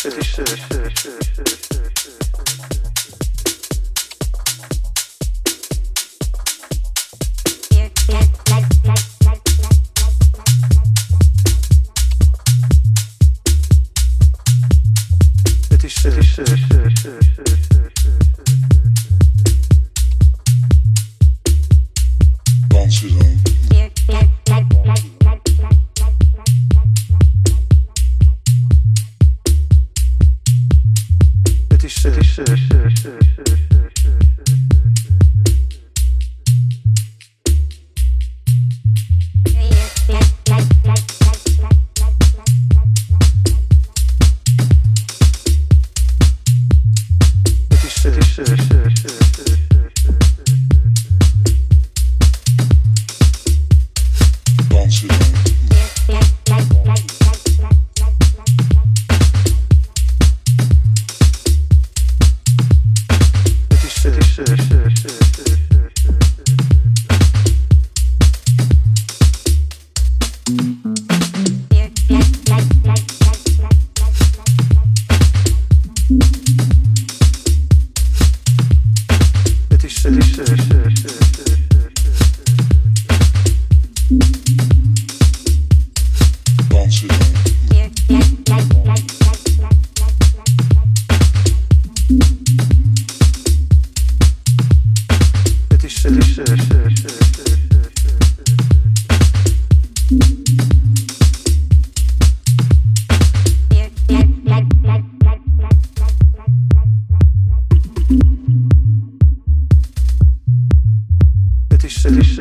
Het Het is,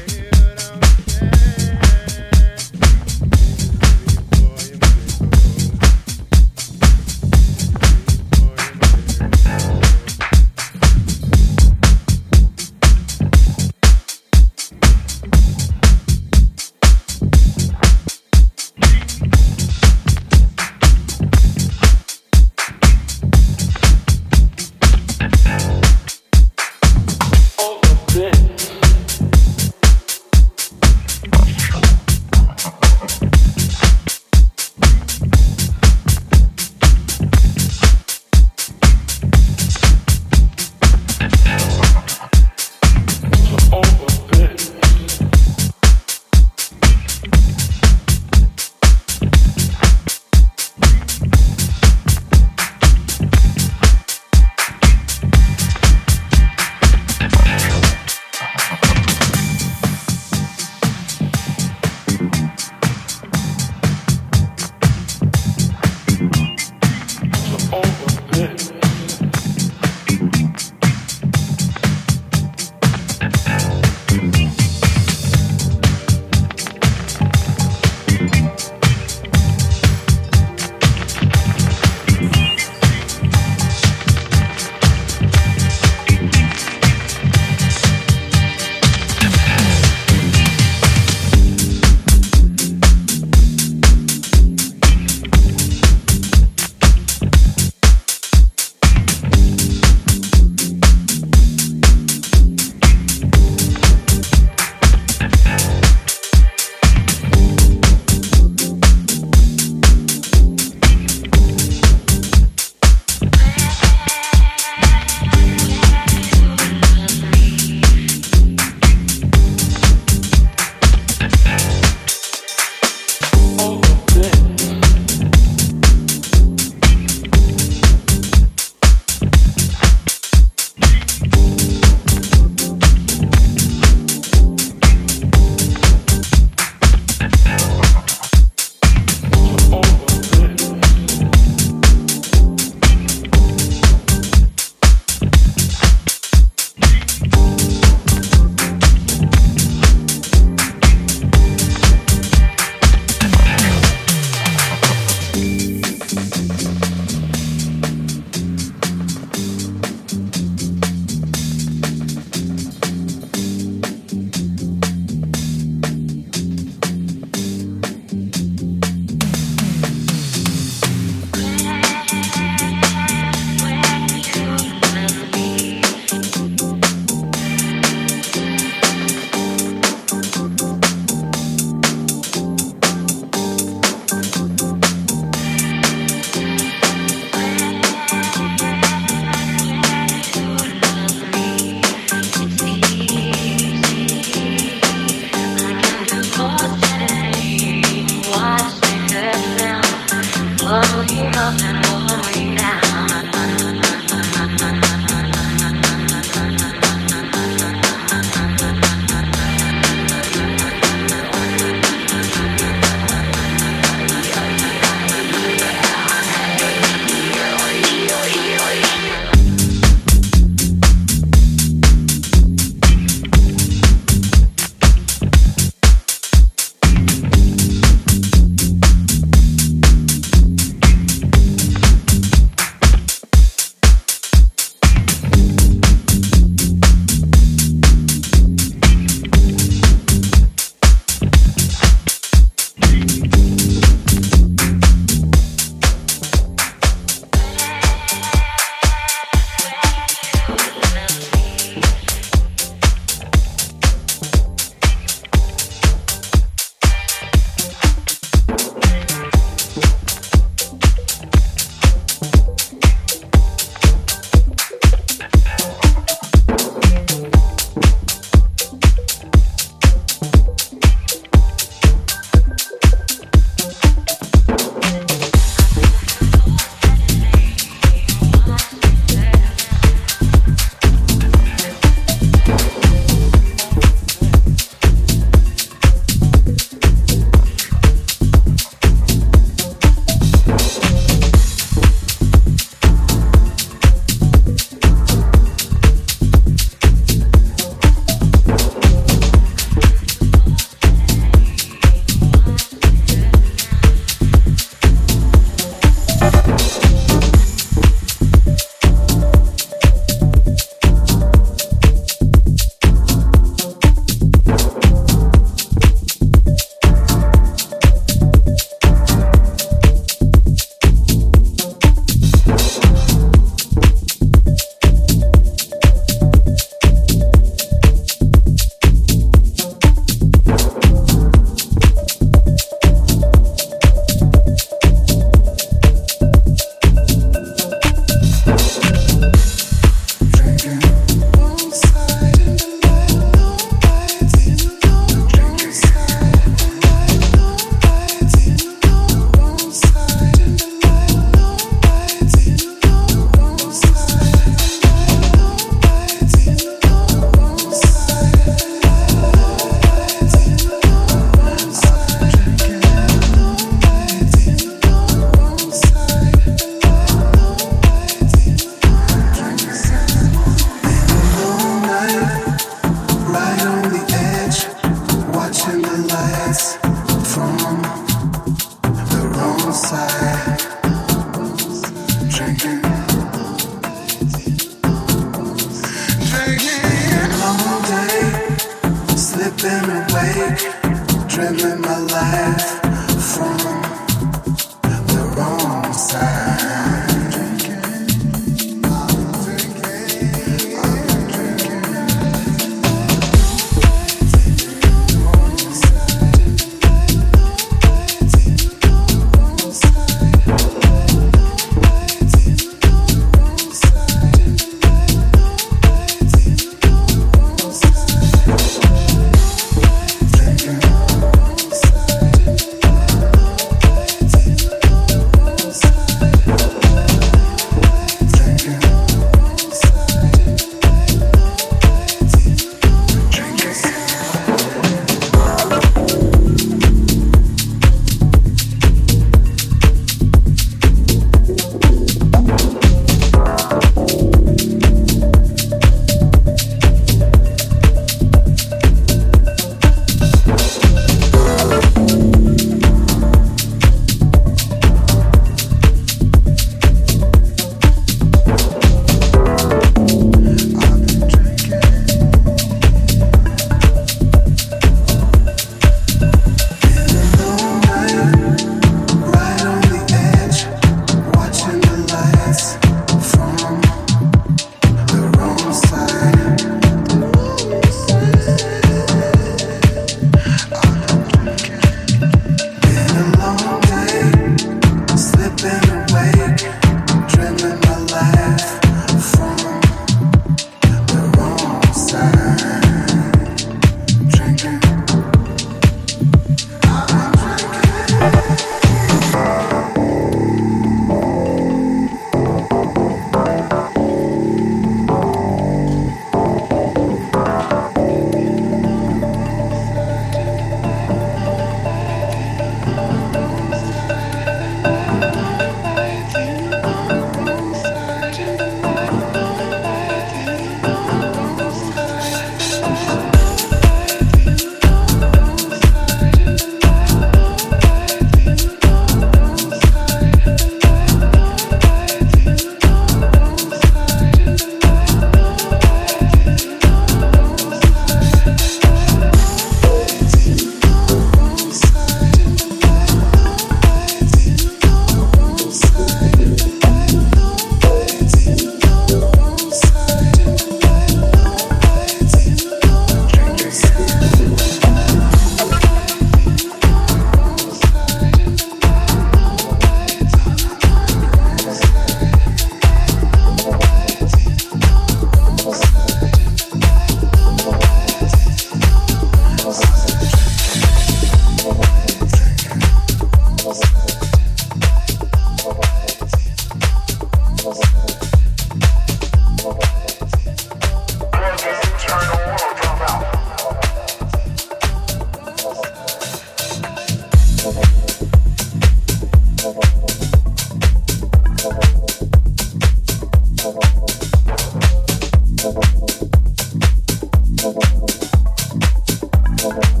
oh.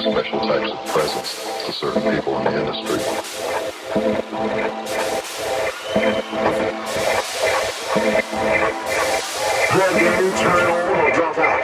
special types of presents to certain people in the industry. Plug in, turn on, drop out.